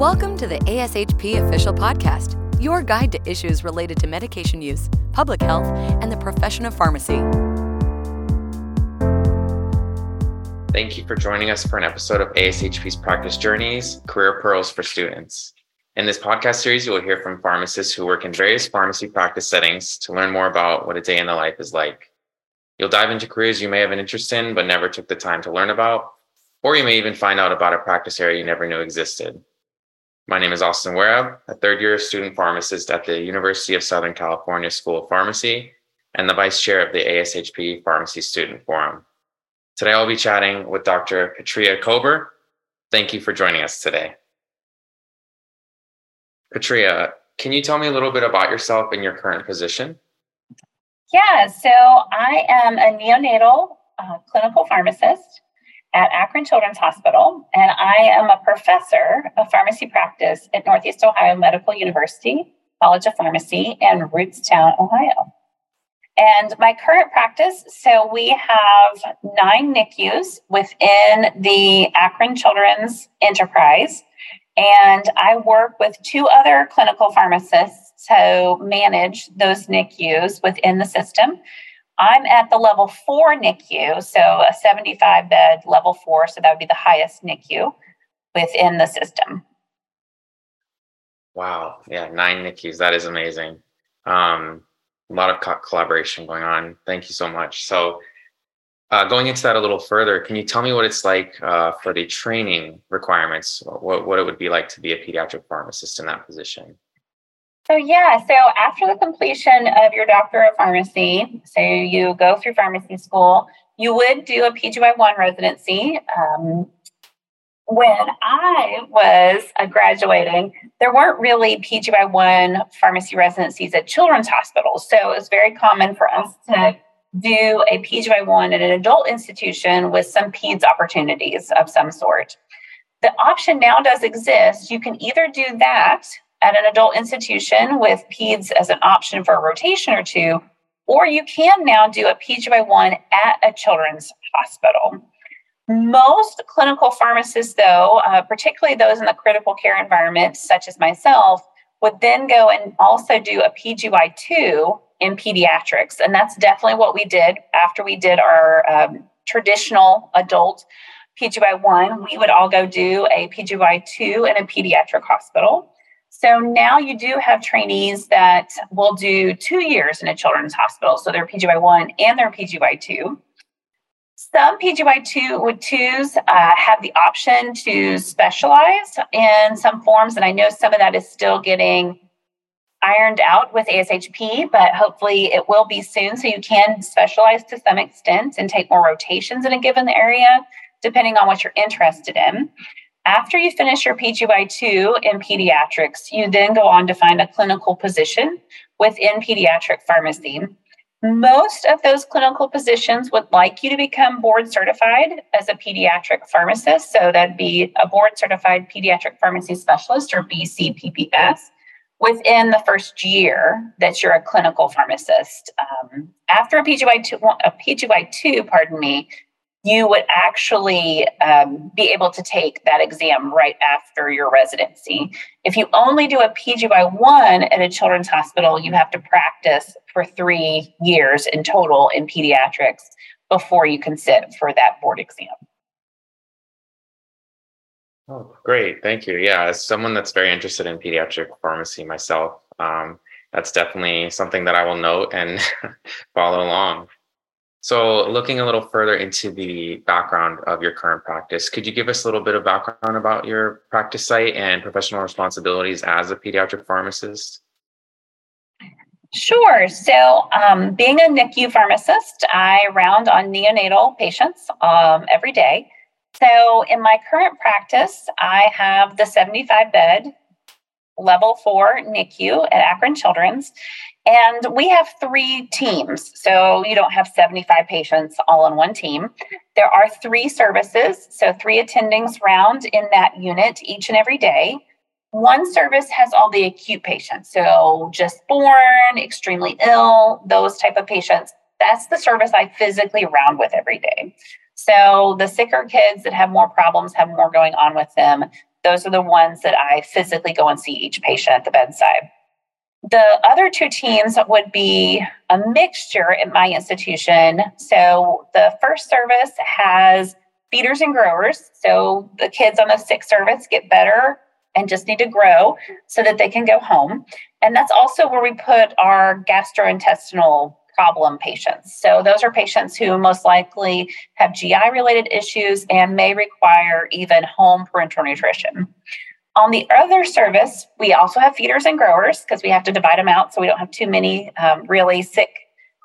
Welcome to the ASHP Official Podcast, your guide to issues related to medication use, public health, and the profession of pharmacy. Thank you for joining us for an episode of ASHP's Practice Journeys Career Pearls for Students. In this podcast series, you will hear from pharmacists who work in various pharmacy practice settings to learn more about what a day in the life is like. You'll dive into careers you may have an interest in but never took the time to learn about, or you may even find out about a practice area you never knew existed. My name is Austin Werab, a third year student pharmacist at the University of Southern California School of Pharmacy and the vice chair of the ASHP Pharmacy Student Forum. Today, I'll be chatting with Dr. Katria Kober. Thank you for joining us today. Katria, can you tell me a little bit about yourself and your current position? Yeah, so I am a neonatal uh, clinical pharmacist at Akron Children's Hospital, and I am a professor of pharmacy practice at Northeast Ohio Medical University College of Pharmacy in Rootstown, Ohio. And my current practice so we have nine NICUs within the Akron Children's Enterprise. And I work with two other clinical pharmacists to manage those NICUs within the system. I'm at the level four NICU, so a 75 bed level four, so that would be the highest NICU within the system. Wow. Yeah, nine NICUs. That is amazing. Um, a lot of co- collaboration going on. Thank you so much. So, uh, going into that a little further, can you tell me what it's like uh, for the training requirements? What, what it would be like to be a pediatric pharmacist in that position? So, yeah, so after the completion of your doctor of pharmacy, so you go through pharmacy school, you would do a PGY1 residency. Um, when I was uh, graduating, there weren't really PGY1 pharmacy residencies at children's hospitals. So it was very common for us to do a PGY1 at an adult institution with some PEDS opportunities of some sort. The option now does exist. You can either do that at an adult institution with PEDS as an option for a rotation or two, or you can now do a PGY1 at a children's hospital. Most clinical pharmacists, though, uh, particularly those in the critical care environment, such as myself, would then go and also do a PGY2 in pediatrics. And that's definitely what we did after we did our um, traditional adult PGY1. We would all go do a PGY2 in a pediatric hospital. So now you do have trainees that will do two years in a children's hospital. So they're PGY1 and they're PGY2. Some PGY2 would twos uh, have the option to specialize in some forms, and I know some of that is still getting ironed out with ASHP, but hopefully it will be soon. So you can specialize to some extent and take more rotations in a given area, depending on what you're interested in. After you finish your PGY2 in pediatrics, you then go on to find a clinical position within pediatric pharmacy. Most of those clinical positions would like you to become board certified as a pediatric pharmacist. So that'd be a board certified pediatric pharmacy specialist or BCPPS within the first year that you're a clinical pharmacist. Um, after a PGY2, a PGY2, pardon me, you would actually um, be able to take that exam right after your residency. If you only do a PGY1 at a children's hospital, you have to practice for three years in total in pediatrics before you can sit for that board exam. Oh, great. Thank you. Yeah, as someone that's very interested in pediatric pharmacy myself, um, that's definitely something that I will note and follow along. So, looking a little further into the background of your current practice, could you give us a little bit of background about your practice site and professional responsibilities as a pediatric pharmacist? Sure. So, um, being a NICU pharmacist, I round on neonatal patients um, every day. So, in my current practice, I have the 75 bed level four NICU at Akron Children's. And we have three teams. So you don't have 75 patients all on one team. There are three services. So three attendings round in that unit each and every day. One service has all the acute patients. So just born, extremely ill, those type of patients. That's the service I physically round with every day. So the sicker kids that have more problems, have more going on with them, those are the ones that I physically go and see each patient at the bedside. The other two teams would be a mixture at my institution. So the first service has feeders and growers. So the kids on the sick service get better and just need to grow so that they can go home. And that's also where we put our gastrointestinal problem patients. So those are patients who most likely have GI related issues and may require even home parenteral nutrition. On the other service, we also have feeders and growers because we have to divide them out so we don't have too many um, really sick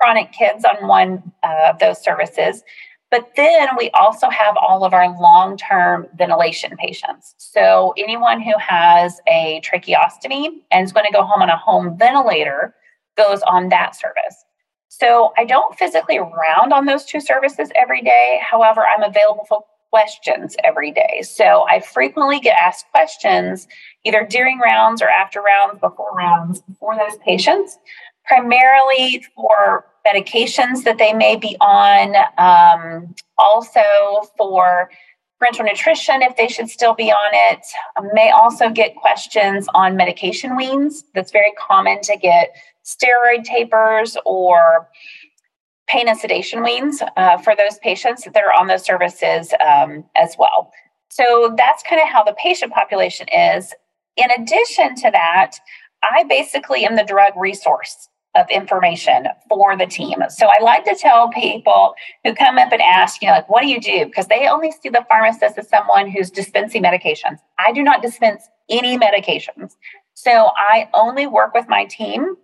chronic kids on one uh, of those services. But then we also have all of our long term ventilation patients. So anyone who has a tracheostomy and is going to go home on a home ventilator goes on that service. So I don't physically round on those two services every day. However, I'm available for questions every day. So I frequently get asked questions either during rounds or after rounds, before rounds for those patients, primarily for medications that they may be on, um, also for parenteral nutrition if they should still be on it. I may also get questions on medication weans. That's very common to get steroid tapers or pain and sedation weans uh, for those patients that are on those services um, as well. So that's kind of how the patient population is. In addition to that, I basically am the drug resource of information for the team. So I like to tell people who come up and ask, you know, like, what do you do? Because they only see the pharmacist as someone who's dispensing medications. I do not dispense any medications. So I only work with my team.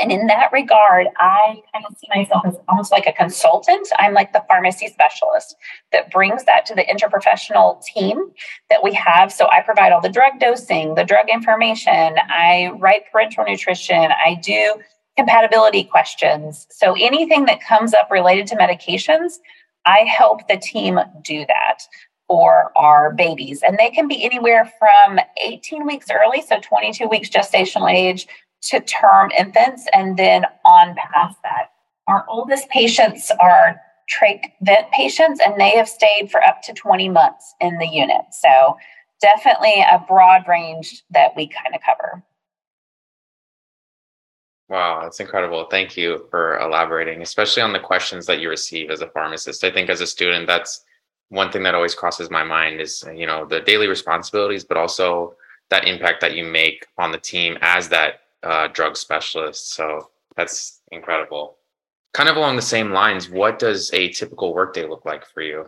And in that regard, I kind of see myself as almost like a consultant. I'm like the pharmacy specialist that brings that to the interprofessional team that we have. So I provide all the drug dosing, the drug information, I write parenteral nutrition, I do compatibility questions. So anything that comes up related to medications, I help the team do that for our babies. And they can be anywhere from 18 weeks early, so 22 weeks gestational age, to term infants, and then on past that. Our oldest patients are trach vent patients, and they have stayed for up to 20 months in the unit. So definitely a broad range that we kind of cover. Wow, that's incredible. Thank you for elaborating, especially on the questions that you receive as a pharmacist. I think as a student, that's one thing that always crosses my mind is, you know, the daily responsibilities, but also that impact that you make on the team as that uh, drug specialist. So that's incredible. Kind of along the same lines, what does a typical workday look like for you?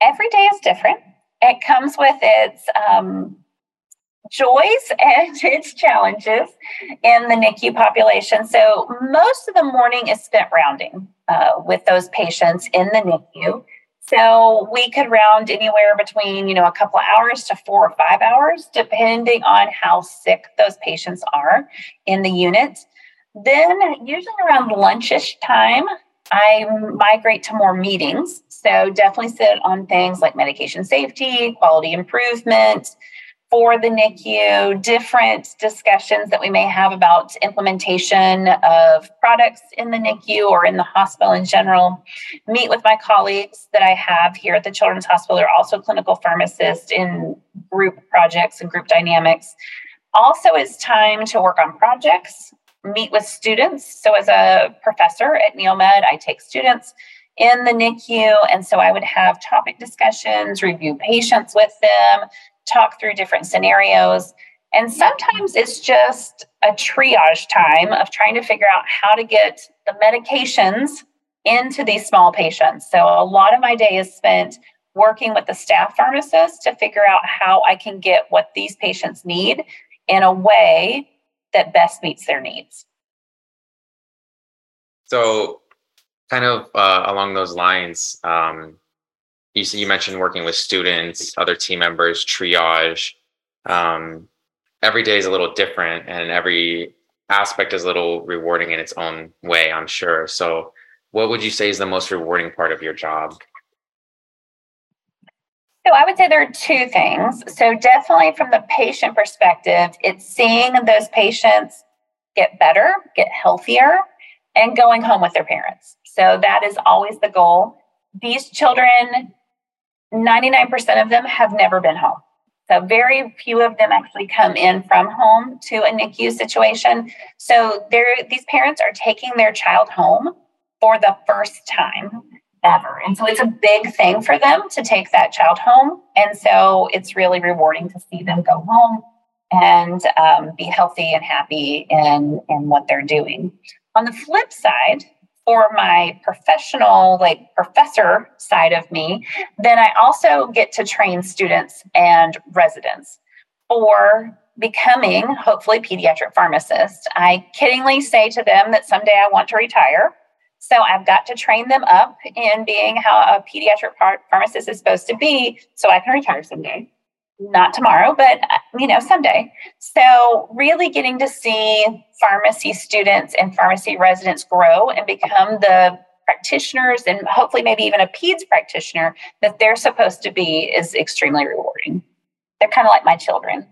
Every day is different. It comes with its um, joys and its challenges in the NICU population. So, most of the morning is spent rounding uh, with those patients in the NICU. So, we could round anywhere between, you know, a couple hours to four or five hours, depending on how sick those patients are in the unit. Then, usually around lunchish time, I migrate to more meetings. So, definitely sit on things like medication safety, quality improvement, for the NICU, different discussions that we may have about implementation of products in the NICU or in the hospital in general. Meet with my colleagues that I have here at the Children's Hospital. They're also clinical pharmacists in group projects and group dynamics. Also, is time to work on projects, meet with students. So, as a professor at Neomed, I take students in the NICU. And so I would have topic discussions, review patients with them, talk through different scenarios. And sometimes it's just a triage time of trying to figure out how to get the medications into these small patients. So a lot of my day is spent working with the staff pharmacist to figure out how I can get what these patients need in a way that best meets their needs. So, kind of uh, along those lines, um, you you mentioned working with students, other team members, triage. Um, every day is a little different, and every aspect is a little rewarding in its own way. I'm sure. So, what would you say is the most rewarding part of your job? So, I would say there are two things. So, definitely from the patient perspective, it's seeing those patients get better, get healthier, and going home with their parents. So, that is always the goal. These children 99% of them have never been home. So very few of them actually come in from home to a NICU situation. So these parents are taking their child home for the first time ever. And so it's a big thing for them to take that child home. And so it's really rewarding to see them go home and um, be healthy and happy in, in what they're doing. On the flip side, for my professional, like professor side of me, then I also get to train students and residents for becoming, hopefully, pediatric pharmacists. I kiddingly say to them that someday I want to retire. So I've got to train them up in being how a pediatric pharmacist is supposed to be so I can retire someday. Not tomorrow, but you know, someday. So really getting to see pharmacy students and pharmacy residents grow and become the practitioners and hopefully maybe even a peds practitioner that they're supposed to be is extremely rewarding. They're kind of like my children.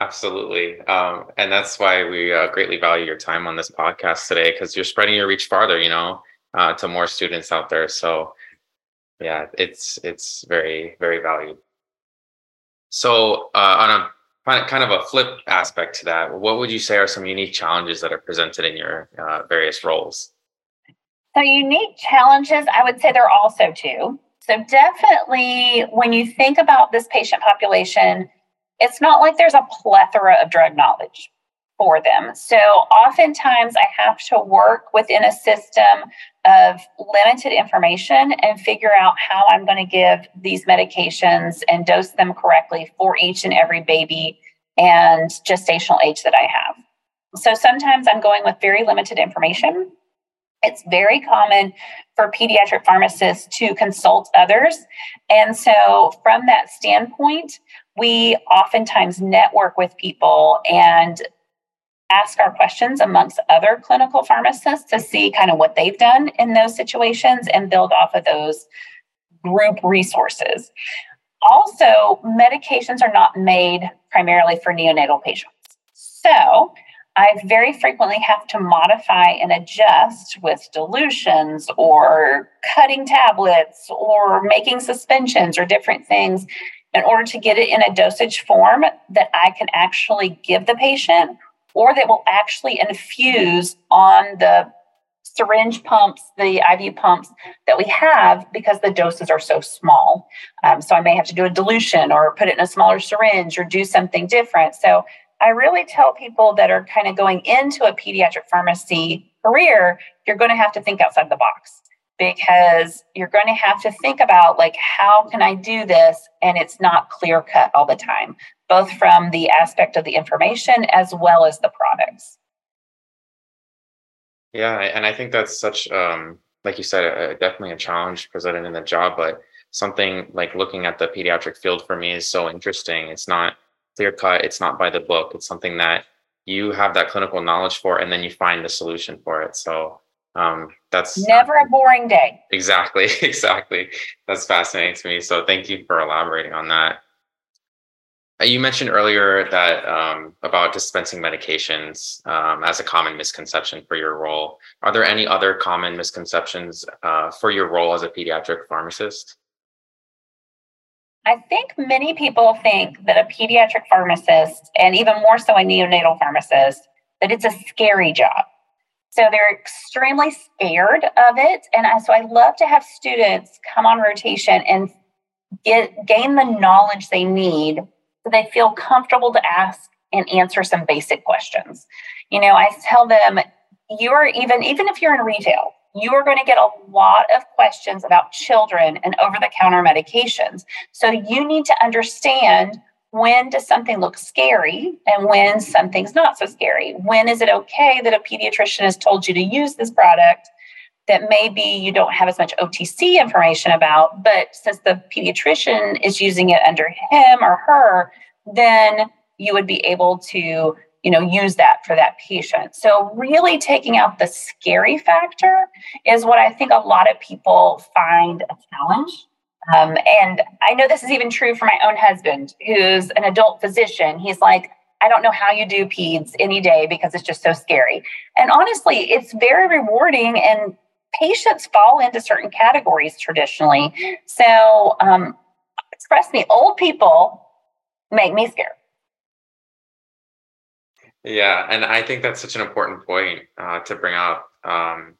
Absolutely. Um, and that's why we uh, greatly value your time on this podcast today because you're spreading your reach farther, you know, uh, to more students out there. So, yeah, it's it's very very valued. So, uh, on a kind of a flip aspect to that, what would you say are some unique challenges that are presented in your uh, various roles? So, unique challenges, I would say there are also two. So, definitely when you think about this patient population it's not like there's a plethora of drug knowledge for them. So oftentimes I have to work within a system of limited information and figure out how I'm going to give these medications and dose them correctly for each and every baby and gestational age that I have. So sometimes I'm going with very limited information. It's very common for pediatric pharmacists to consult others. And so, from that standpoint, we oftentimes network with people and ask our questions amongst other clinical pharmacists to see kind of what they've done in those situations and build off of those group resources. Also, medications are not made primarily for neonatal patients. So, I very frequently have to modify and adjust with dilutions or cutting tablets or making suspensions or different things in order to get it in a dosage form that I can actually give the patient or that will actually infuse on the syringe pumps, the IV pumps that we have because the doses are so small. Um, so I may have to do a dilution or put it in a smaller syringe or do something different. So I really tell people that are kind of going into a pediatric pharmacy career, you're going to have to think outside the box because you're going to have to think about like how can i do this and it's not clear cut all the time both from the aspect of the information as well as the products. Yeah and i think that's such um like you said a, definitely a challenge presented in the job but something like looking at the pediatric field for me is so interesting. It's not clear cut it's not by the book it's something that you have that clinical knowledge for and then you find the solution for it. So um, that's never a boring day. Exactly, exactly. That's fascinating to me. So thank you for elaborating on that. Uh, you mentioned earlier that um, about dispensing medications um, as a common misconception for your role. Are there any other common misconceptions uh, for your role as a pediatric pharmacist? I think many people think that a pediatric pharmacist, and even more so a neonatal pharmacist, that it's a scary job. So they're extremely scared of it. And so I love to have students come on rotation and get gain the knowledge they need so they feel comfortable to ask and answer some basic questions. You know, I tell them you're even even if you're in retail, you are going to get a lot of questions about children and over the counter medications. So you need to understand when does something look scary and when something's not so scary? When is it okay that a pediatrician has told you to use this product that maybe you don't have as much OTC information about, but since the pediatrician is using it under him or her, then you would be able to you know use that for that patient so really taking out the scary factor is what i think a lot of people find a challenge um, and I know this is even true for my own husband, who's an adult physician. He's like, I don't know how you do peds any day because it's just so scary. And honestly, it's very rewarding, and patients fall into certain categories traditionally. So um, trust me, old people make me scared. Yeah, and I think that's such an important point uh, to bring up. Um,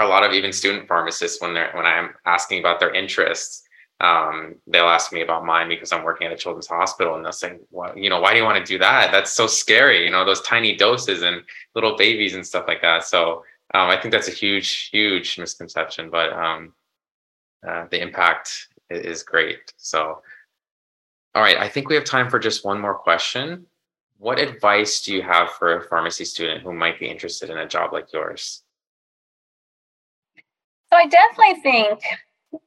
a lot of even student pharmacists, when they're when I'm asking about their interests, um, they'll ask me about mine because I'm working at a children's hospital, and they'll say, "Well, you know, why do you want to do that? That's so scary. You know, those tiny doses and little babies and stuff like that." So um, I think that's a huge, huge misconception, but um, uh, the impact is great. So, all right, I think we have time for just one more question. What advice do you have for a pharmacy student who might be interested in a job like yours? So I definitely think,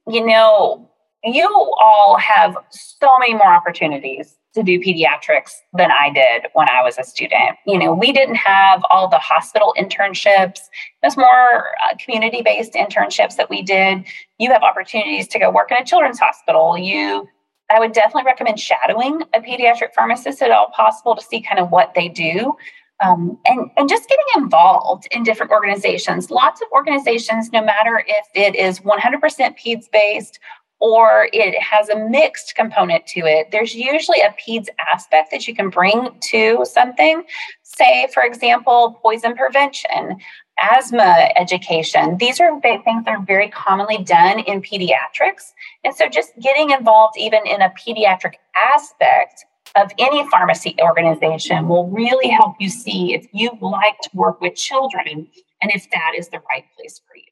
you know, you all have so many more opportunities to do pediatrics than I did when I was a student. You know, we didn't have all the hospital internships. There's more uh, community based internships that we did. You have opportunities to go work in a children's hospital. You I would definitely recommend shadowing a pediatric pharmacist at all possible to see kind of what they do. Um, and, and just getting involved in different organizations. Lots of organizations, no matter if it is 100% PEDS based or it has a mixed component to it, there's usually a PEDS aspect that you can bring to something. Say, for example, poison prevention, asthma education. These are things that are very commonly done in pediatrics. And so just getting involved even in a pediatric aspect of any pharmacy organization will really help you see if you like to work with children and if that is the right place for you.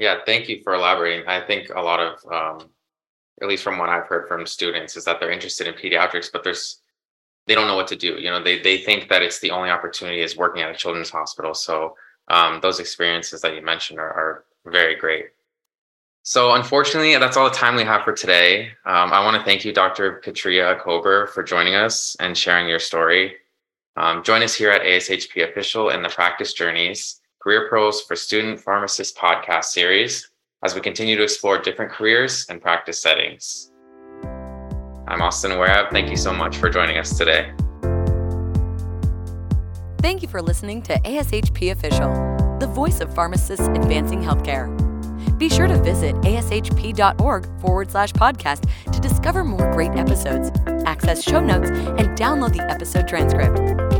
Yeah, thank you for elaborating. I think a lot of, um, at least from what I've heard from students, is that they're interested in pediatrics, but there's they don't know what to do. You know, they they think that it's the only opportunity is working at a children's hospital. So um, those experiences that you mentioned are, are very great. So unfortunately, that's all the time we have for today. Um, I want to thank you, Dr. Katria Kober, for joining us and sharing your story. Um, join us here at ASHP Official in the Practice Journeys Career Pearls for Student Pharmacists podcast series as we continue to explore different careers and practice settings. I'm Austin Werab. Thank you so much for joining us today. Thank you for listening to ASHP Official, the voice of pharmacists advancing healthcare. Be sure to visit ashp.org forward slash podcast to discover more great episodes, access show notes, and download the episode transcript.